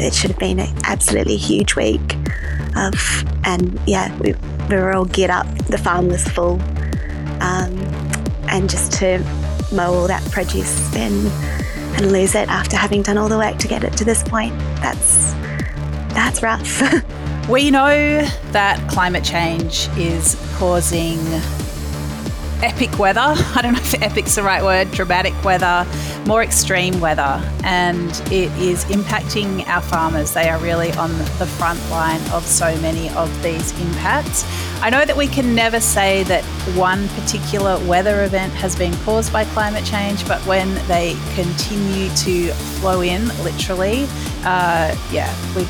it should have been an absolutely huge week of, and yeah, we, we were all geared up. The farm was full, um, and just to mow all that produce and and lose it after having done all the work to get it to this point, that's that's rough. we know that climate change is causing epic weather. I don't know if epic's the right word, dramatic weather, more extreme weather, and it is impacting our farmers. They are really on the front line of so many of these impacts. I know that we can never say that one particular weather event has been caused by climate change, but when they continue to flow in, literally, uh, yeah, we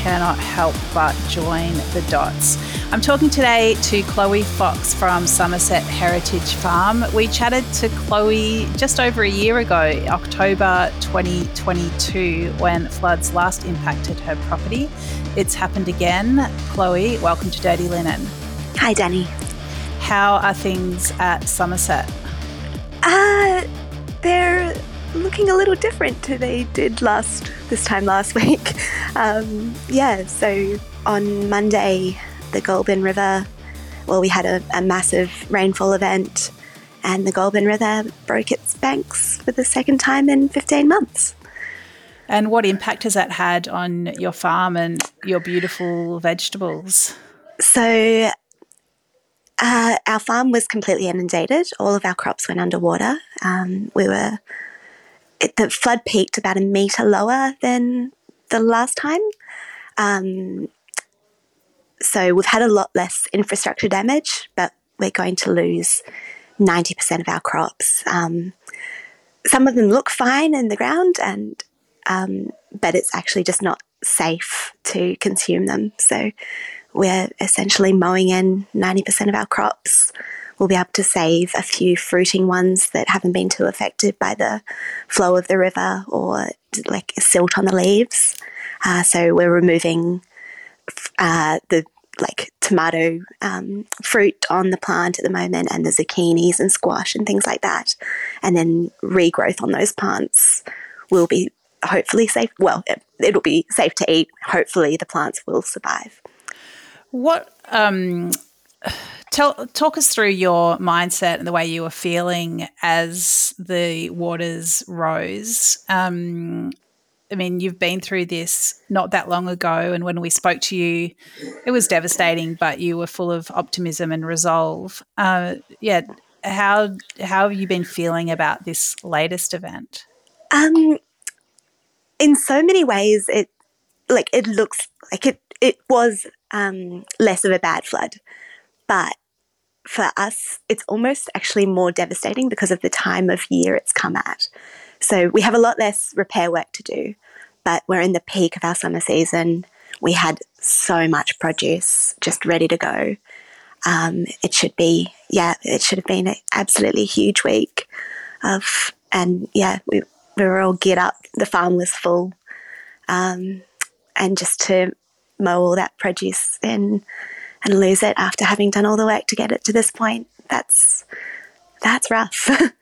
cannot help but join the dots. I'm talking today to Chloe Fox from Somerset Heritage Farm. We chatted to Chloe just over a year ago, October 2022, when floods last impacted her property. It's happened again. Chloe, welcome to Dirty Linen. Hi, Dani. How are things at Somerset? Uh, they're looking a little different to they did last this time last week. Um, yeah, so on Monday, the Goulburn River, well, we had a, a massive rainfall event, and the Goulburn River broke its banks for the second time in 15 months. And what impact has that had on your farm and your beautiful vegetables? So, uh, our farm was completely inundated. All of our crops went underwater. Um, we were it, the flood peaked about a metre lower than the last time. Um, so we've had a lot less infrastructure damage, but we're going to lose 90% of our crops. Um, some of them look fine in the ground, and um, but it's actually just not safe to consume them. So we're essentially mowing in 90% of our crops we'll be able to save a few fruiting ones that haven't been too affected by the flow of the river or like silt on the leaves. Uh, so we're removing uh, the like tomato um, fruit on the plant at the moment and the zucchinis and squash and things like that. And then regrowth on those plants will be hopefully safe. Well, it, it'll be safe to eat. Hopefully, the plants will survive. What um, Tell, talk us through your mindset and the way you were feeling as the waters rose. Um, I mean, you've been through this not that long ago, and when we spoke to you, it was devastating, but you were full of optimism and resolve. Uh, yeah, how how have you been feeling about this latest event? Um, in so many ways, it like it looks like it it was um, less of a bad flood, but for us, it's almost actually more devastating because of the time of year it's come at. So we have a lot less repair work to do, but we're in the peak of our summer season. We had so much produce just ready to go. Um, it should be, yeah, it should have been an absolutely huge week of, and yeah, we, we were all geared up. The farm was full. Um, and just to mow all that produce in and lose it after having done all the work to get it to this point. That's that's rough.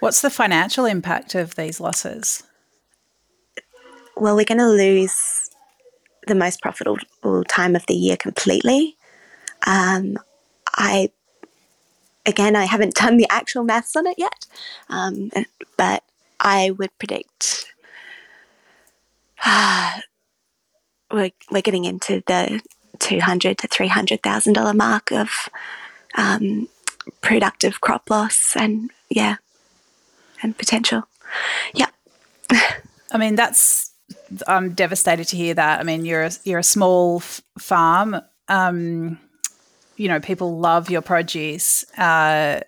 What's the financial impact of these losses? Well, we're going to lose the most profitable time of the year completely. Um, I again, I haven't done the actual maths on it yet, um, but I would predict uh, we're, we're getting into the two hundred to three hundred thousand dollar mark of um, productive crop loss, and yeah, and potential. Yeah. I mean, that's. I'm devastated to hear that. I mean, you're a, you're a small f- farm. Um, you know, people love your produce, uh,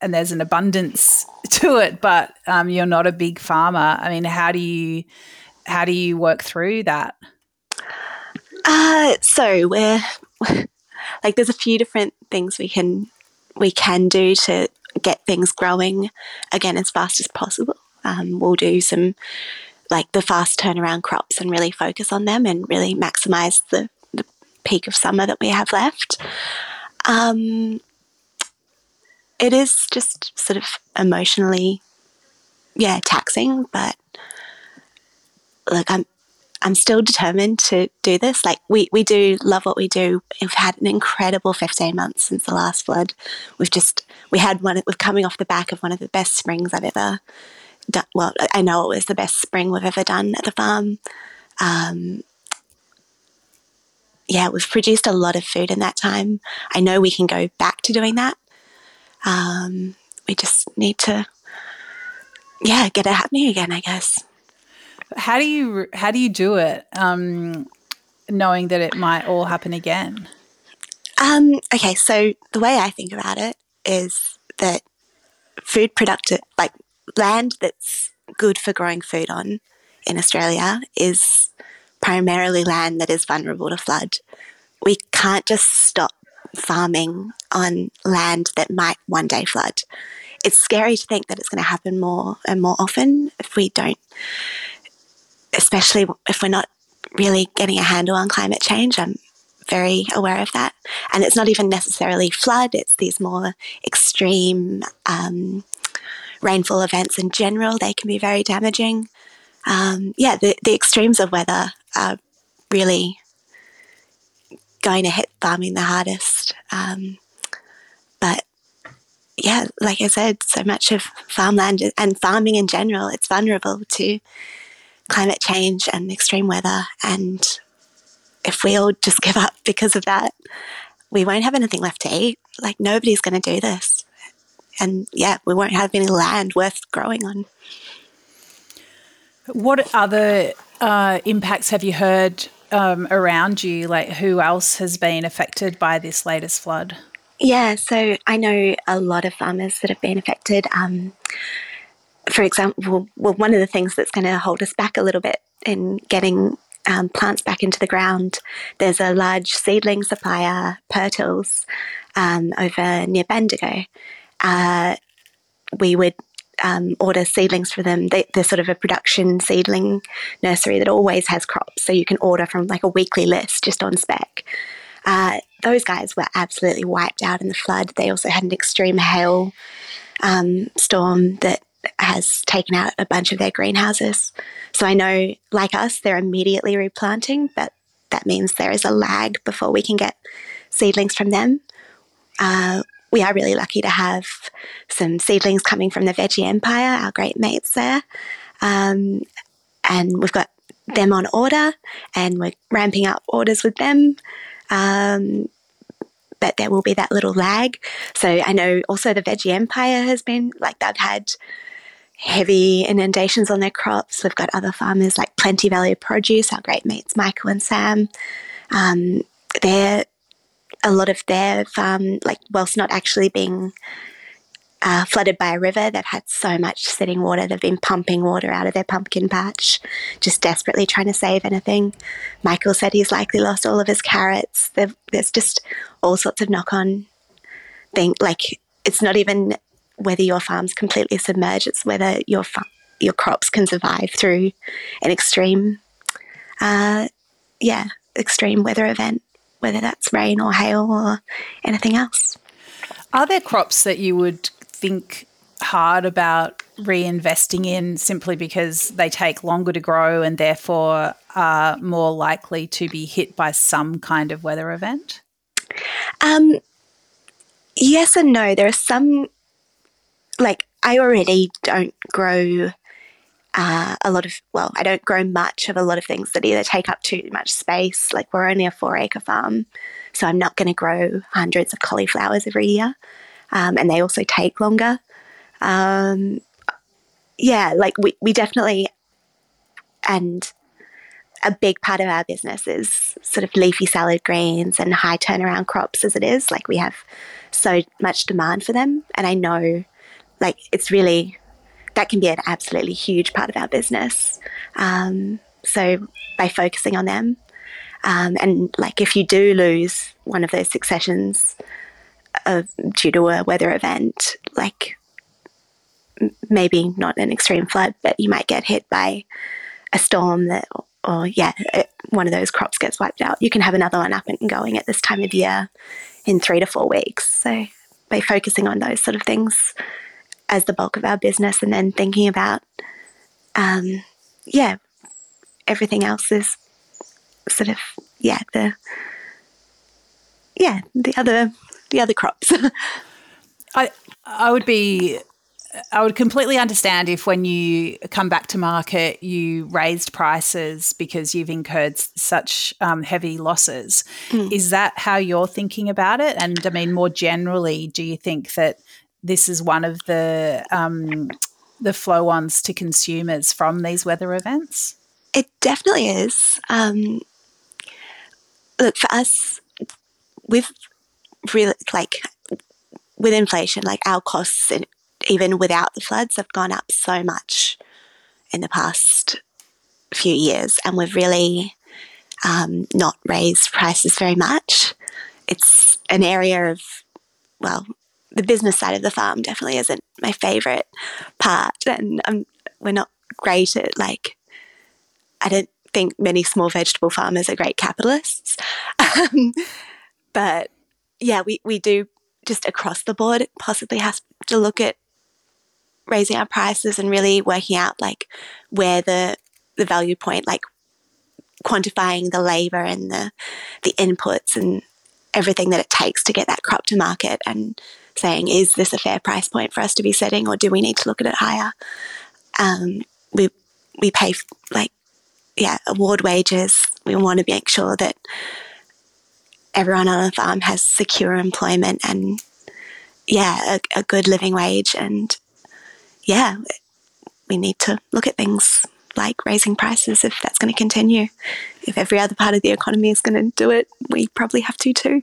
and there's an abundance to it. But um, you're not a big farmer. I mean, how do you how do you work through that? Uh, so we're like there's a few different things we can we can do to get things growing again as fast as possible. Um, we'll do some like the fast turnaround crops and really focus on them and really maximize the, the peak of summer that we have left. Um, it is just sort of emotionally, yeah, taxing, but look, I'm I'm still determined to do this. Like we, we do love what we do. We've had an incredible 15 months since the last flood. We've just we had one. We're coming off the back of one of the best springs I've ever done. Well, I know it was the best spring we've ever done at the farm. Um, yeah, we've produced a lot of food in that time. I know we can go back to doing that. Um, we just need to, yeah, get it happening again. I guess. How do you how do you do it, um, knowing that it might all happen again? Um, okay, so the way I think about it is that food productive, like land that's good for growing food on in Australia, is primarily land that is vulnerable to flood. We can't just stop farming on land that might one day flood. It's scary to think that it's going to happen more and more often if we don't especially if we're not really getting a handle on climate change. I'm very aware of that. And it's not even necessarily flood, it's these more extreme um, rainfall events in general. They can be very damaging. Um, yeah, the, the extremes of weather are really going to hit farming the hardest. Um, but yeah, like I said, so much of farmland and farming in general, it's vulnerable to climate change and extreme weather. And if we all just give up because of that, we won't have anything left to eat. Like, nobody's going to do this. And yeah, we won't have any land worth growing on. What other uh, impacts have you heard um, around you? Like, who else has been affected by this latest flood? Yeah, so I know a lot of farmers that have been affected. Um, for example, well, one of the things that's going to hold us back a little bit in getting um, plants back into the ground, there's a large seedling supplier, Pirtles, um, over near Bendigo. Uh, we would um, order seedlings for them. They, are sort of a production seedling nursery that always has crops, so you can order from like a weekly list just on spec. Uh, those guys were absolutely wiped out in the flood. They also had an extreme hail um, storm that has taken out a bunch of their greenhouses. So I know, like us, they're immediately replanting, but that means there is a lag before we can get seedlings from them. Uh, we are really lucky to have some seedlings coming from the Veggie Empire, our great mates there. Um, and we've got them on order and we're ramping up orders with them. Um, but there will be that little lag. So I know also the Veggie Empire has been like they've had heavy inundations on their crops. We've got other farmers like Plenty Valley Produce, our great mates Michael and Sam. Um, they're a lot of their farm, like whilst not actually being uh, flooded by a river, they've had so much sitting water. They've been pumping water out of their pumpkin patch, just desperately trying to save anything. Michael said he's likely lost all of his carrots. there's just all sorts of knock on thing. Like it's not even whether your farm's completely submerged, it's whether your your crops can survive through an extreme, uh, yeah, extreme weather event, whether that's rain or hail or anything else. Are there crops that you would think hard about reinvesting in simply because they take longer to grow and therefore are more likely to be hit by some kind of weather event? Um, yes and no. There are some like I already don't grow uh, a lot of well, I don't grow much of a lot of things that either take up too much space. Like we're only a four acre farm, so I'm not going to grow hundreds of cauliflowers every year, um, and they also take longer. Um, yeah, like we we definitely and a big part of our business is sort of leafy salad greens and high turnaround crops as it is. Like we have so much demand for them, and I know like it's really that can be an absolutely huge part of our business. Um, so by focusing on them, um, and like if you do lose one of those successions of, due to a weather event, like maybe not an extreme flood, but you might get hit by a storm that, or yeah, it, one of those crops gets wiped out. You can have another one up and going at this time of year in three to four weeks. So by focusing on those sort of things, as the bulk of our business and then thinking about, um, yeah, everything else is sort of yeah the yeah the other the other crops. I I would be I would completely understand if when you come back to market, you raised prices because you've incurred such um, heavy losses. Mm. Is that how you're thinking about it? And I mean, more generally, do you think that this is one of the um, the flow-ons to consumers from these weather events? It definitely is. Um, look for us, we've really like with inflation, like our costs, and even without the floods, have gone up so much in the past few years, and we've really um, not raised prices very much. It's an area of, well, the business side of the farm definitely isn't my favourite part, and um, we're not great at like. I don't think many small vegetable farmers are great capitalists, um, but yeah, we we do just across the board possibly have to look at raising our prices and really working out like where the the value point, like quantifying the labor and the the inputs and everything that it takes to get that crop to market and saying is this a fair price point for us to be setting or do we need to look at it higher um, we we pay like yeah award wages we want to make sure that everyone on the farm has secure employment and yeah, a, a good living wage. And yeah, we need to look at things like raising prices if that's going to continue. If every other part of the economy is going to do it, we probably have to too.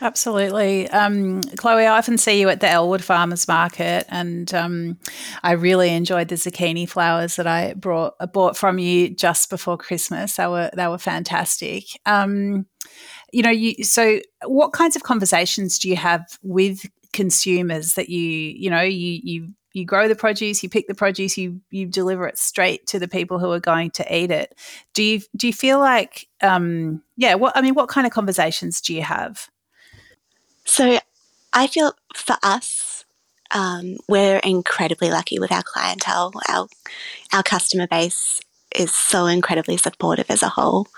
Absolutely. Um, Chloe, I often see you at the Elwood Farmers Market, and um, I really enjoyed the zucchini flowers that I brought bought from you just before Christmas. They were they were fantastic. Um, you know, you so what kinds of conversations do you have with consumers that you you know you you you grow the produce, you pick the produce, you you deliver it straight to the people who are going to eat it. Do you do you feel like um, yeah? What I mean, what kind of conversations do you have? So, I feel for us, um, we're incredibly lucky with our clientele. Our our customer base is so incredibly supportive as a whole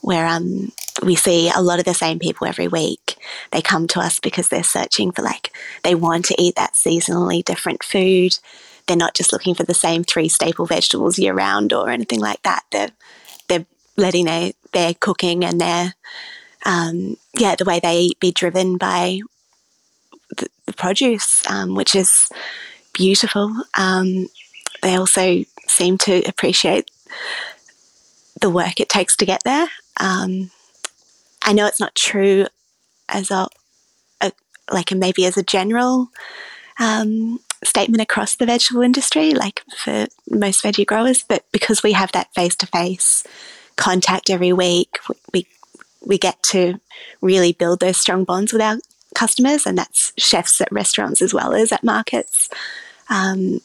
where um, we see a lot of the same people every week. They come to us because they're searching for like, they want to eat that seasonally different food. They're not just looking for the same three staple vegetables year round or anything like that. They're, they're letting their, their cooking and their, um, yeah, the way they be driven by the, the produce, um, which is beautiful. Um, they also seem to appreciate the work it takes to get there. Um, I know it's not true as a, a like a, maybe as a general um, statement across the vegetable industry, like for most veggie growers, but because we have that face to face contact every week, we we get to really build those strong bonds with our customers, and that's chefs at restaurants as well as at markets. Um,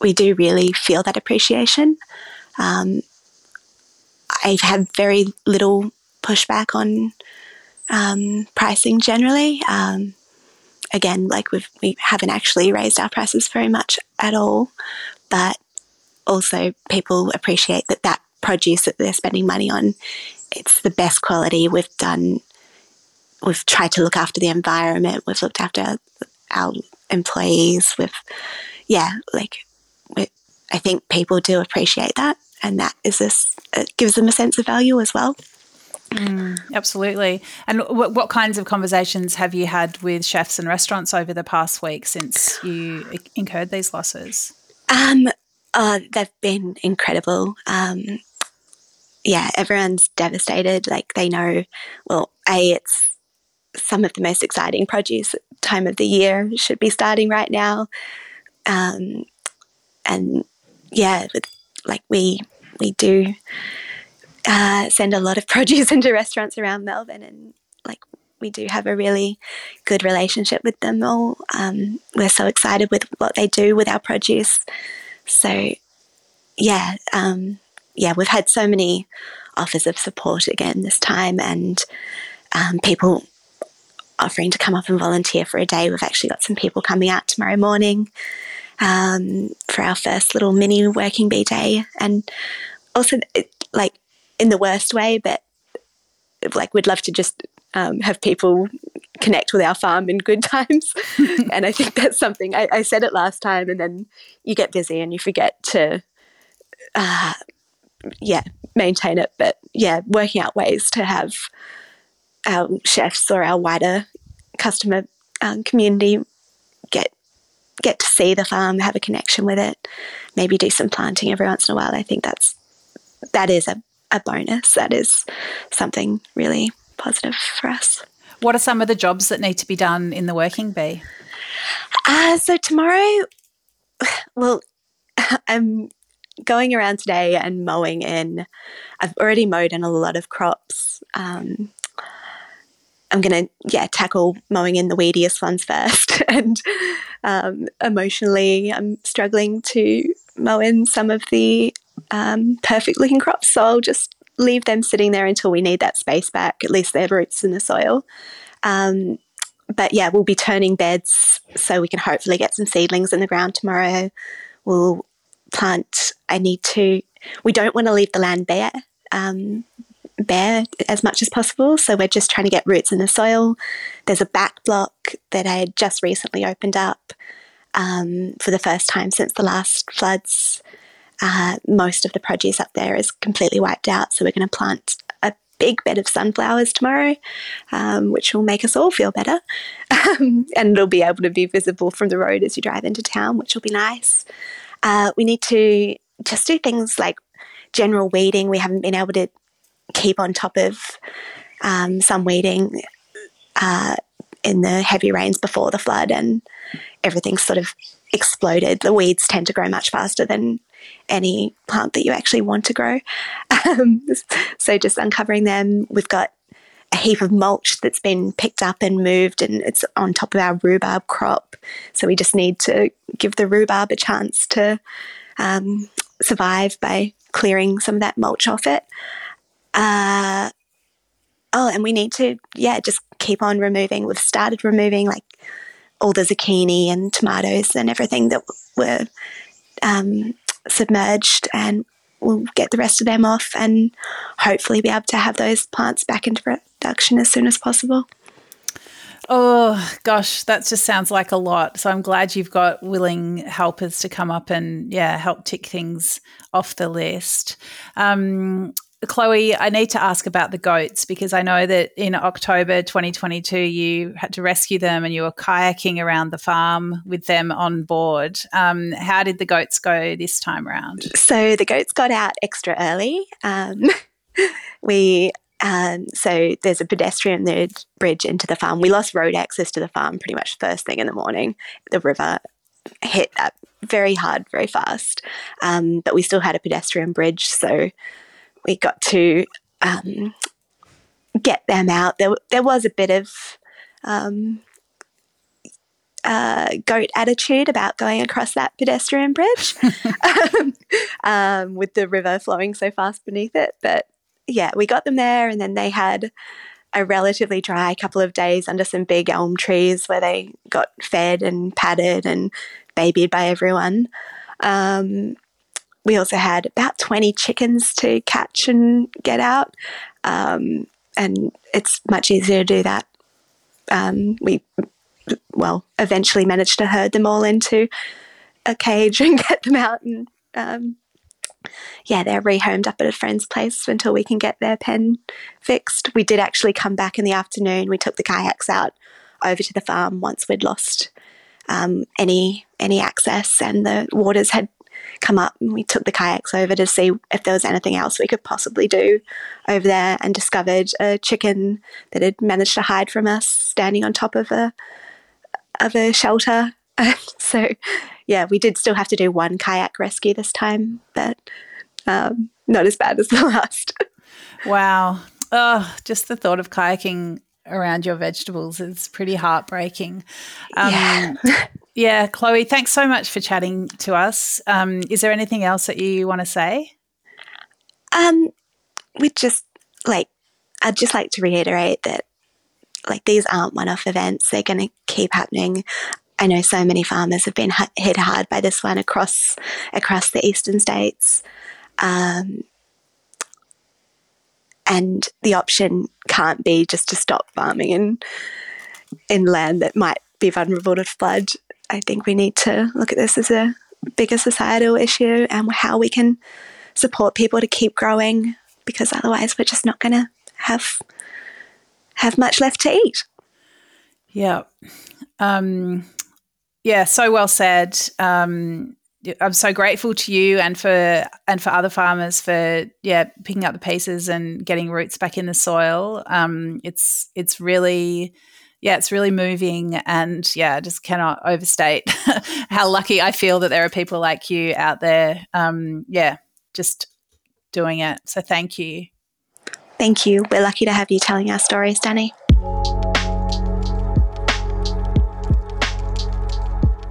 we do really feel that appreciation. Um, I've had very little pushback on um, pricing generally. Um, again, like we've, we haven't actually raised our prices very much at all, but also people appreciate that that produce that they're spending money on, it's the best quality. We've done, we've tried to look after the environment. We've looked after our employees. We've, yeah, like I think people do appreciate that and that is this it gives them a sense of value as well. Mm, absolutely. And w- what kinds of conversations have you had with chefs and restaurants over the past week since you incurred these losses? Um, uh, they've been incredible. Um, yeah, everyone's devastated. Like they know, well, a it's some of the most exciting produce time of the year should be starting right now, um, and yeah, like we we do uh, send a lot of produce into restaurants around Melbourne, and like we do have a really good relationship with them all. Um, we're so excited with what they do with our produce. So, yeah, um, yeah, we've had so many offers of support again this time, and um, people offering to come up and volunteer for a day. We've actually got some people coming out tomorrow morning um, for our first little mini working bee day. And also, it, like in the worst way, but like we'd love to just um, have people connect with our farm in good times. and I think that's something I, I, said it last time, and then you get busy and you forget to, uh, yeah, maintain it. But yeah, working out ways to have our chefs or our wider customer um, community get get to see the farm, have a connection with it, maybe do some planting every once in a while. I think that's that is a, a bonus. That is something really positive for us. What are some of the jobs that need to be done in the working bee? Uh, so tomorrow, well, I'm going around today and mowing in. I've already mowed in a lot of crops. Um, I'm going to, yeah, tackle mowing in the weediest ones first. and um, emotionally, I'm struggling to mow in some of the um, perfect looking crops. So I'll just leave them sitting there until we need that space back, at least their roots in the soil. Um, but yeah, we'll be turning beds so we can hopefully get some seedlings in the ground tomorrow. We'll plant, I need to, we don't want to leave the land bare. Um, bare as much as possible. So we're just trying to get roots in the soil. There's a back block that I had just recently opened up um, for the first time since the last floods. Uh, most of the produce up there is completely wiped out. So we're going to plant a big bed of sunflowers tomorrow, um, which will make us all feel better. Um, and it'll be able to be visible from the road as you drive into town, which will be nice. Uh, we need to just do things like general weeding. We haven't been able to keep on top of um, some weeding uh, in the heavy rains before the flood, and everything sort of exploded. The weeds tend to grow much faster than any plant that you actually want to grow. Um, so just uncovering them. We've got a heap of mulch that's been picked up and moved, and it's on top of our rhubarb crop. So we just need to give the rhubarb a chance to um, survive by clearing some of that mulch off it. Uh, oh, and we need to, yeah, just keep on removing. We've started removing like all the zucchini and tomatoes and everything that were um, submerged, and we'll get the rest of them off and hopefully be able to have those plants back into production as soon as possible. Oh gosh, that just sounds like a lot. So I'm glad you've got willing helpers to come up and yeah help tick things off the list. Um, Chloe, I need to ask about the goats because I know that in October 2022 you had to rescue them and you were kayaking around the farm with them on board. Um, how did the goats go this time around? So the goats got out extra early. Um, we um, so there's a pedestrian bridge into the farm. We lost road access to the farm pretty much first thing in the morning. The river hit that very hard, very fast, um, but we still had a pedestrian bridge, so we got to um, get them out. There, there was a bit of um, uh, goat attitude about going across that pedestrian bridge um, with the river flowing so fast beneath it. But yeah, we got them there, and then they had a relatively dry couple of days under some big elm trees where they got fed and patted and babied by everyone. Um, we also had about 20 chickens to catch and get out. Um, and it's much easier to do that. Um, we, well, eventually managed to herd them all into a cage and get them out. And um, yeah, they're rehomed up at a friend's place until we can get their pen fixed. We did actually come back in the afternoon. We took the kayaks out over to the farm once we'd lost um, any any access and the waters had come up and we took the kayaks over to see if there was anything else we could possibly do over there and discovered a chicken that had managed to hide from us standing on top of a of a shelter. so yeah, we did still have to do one kayak rescue this time, but um, not as bad as the last. wow. Oh, just the thought of kayaking around your vegetables is pretty heartbreaking. Um, yeah. yeah, Chloe, thanks so much for chatting to us. Um, is there anything else that you want to say? Um, we just like, I'd just like to reiterate that like these aren't one-off events; they're going to keep happening. I know so many farmers have been hit hard by this one across across the eastern states. Um, and the option can't be just to stop farming in in land that might be vulnerable to flood. I think we need to look at this as a bigger societal issue and how we can support people to keep growing because otherwise we're just not going to have have much left to eat. Yeah. Um, yeah, so well said. Um, I'm so grateful to you and for and for other farmers for yeah picking up the pieces and getting roots back in the soil. Um, it's it's really yeah, it's really moving. And yeah, I just cannot overstate how lucky I feel that there are people like you out there. Um, yeah, just doing it. So thank you. Thank you. We're lucky to have you telling our stories, Dani.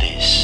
this.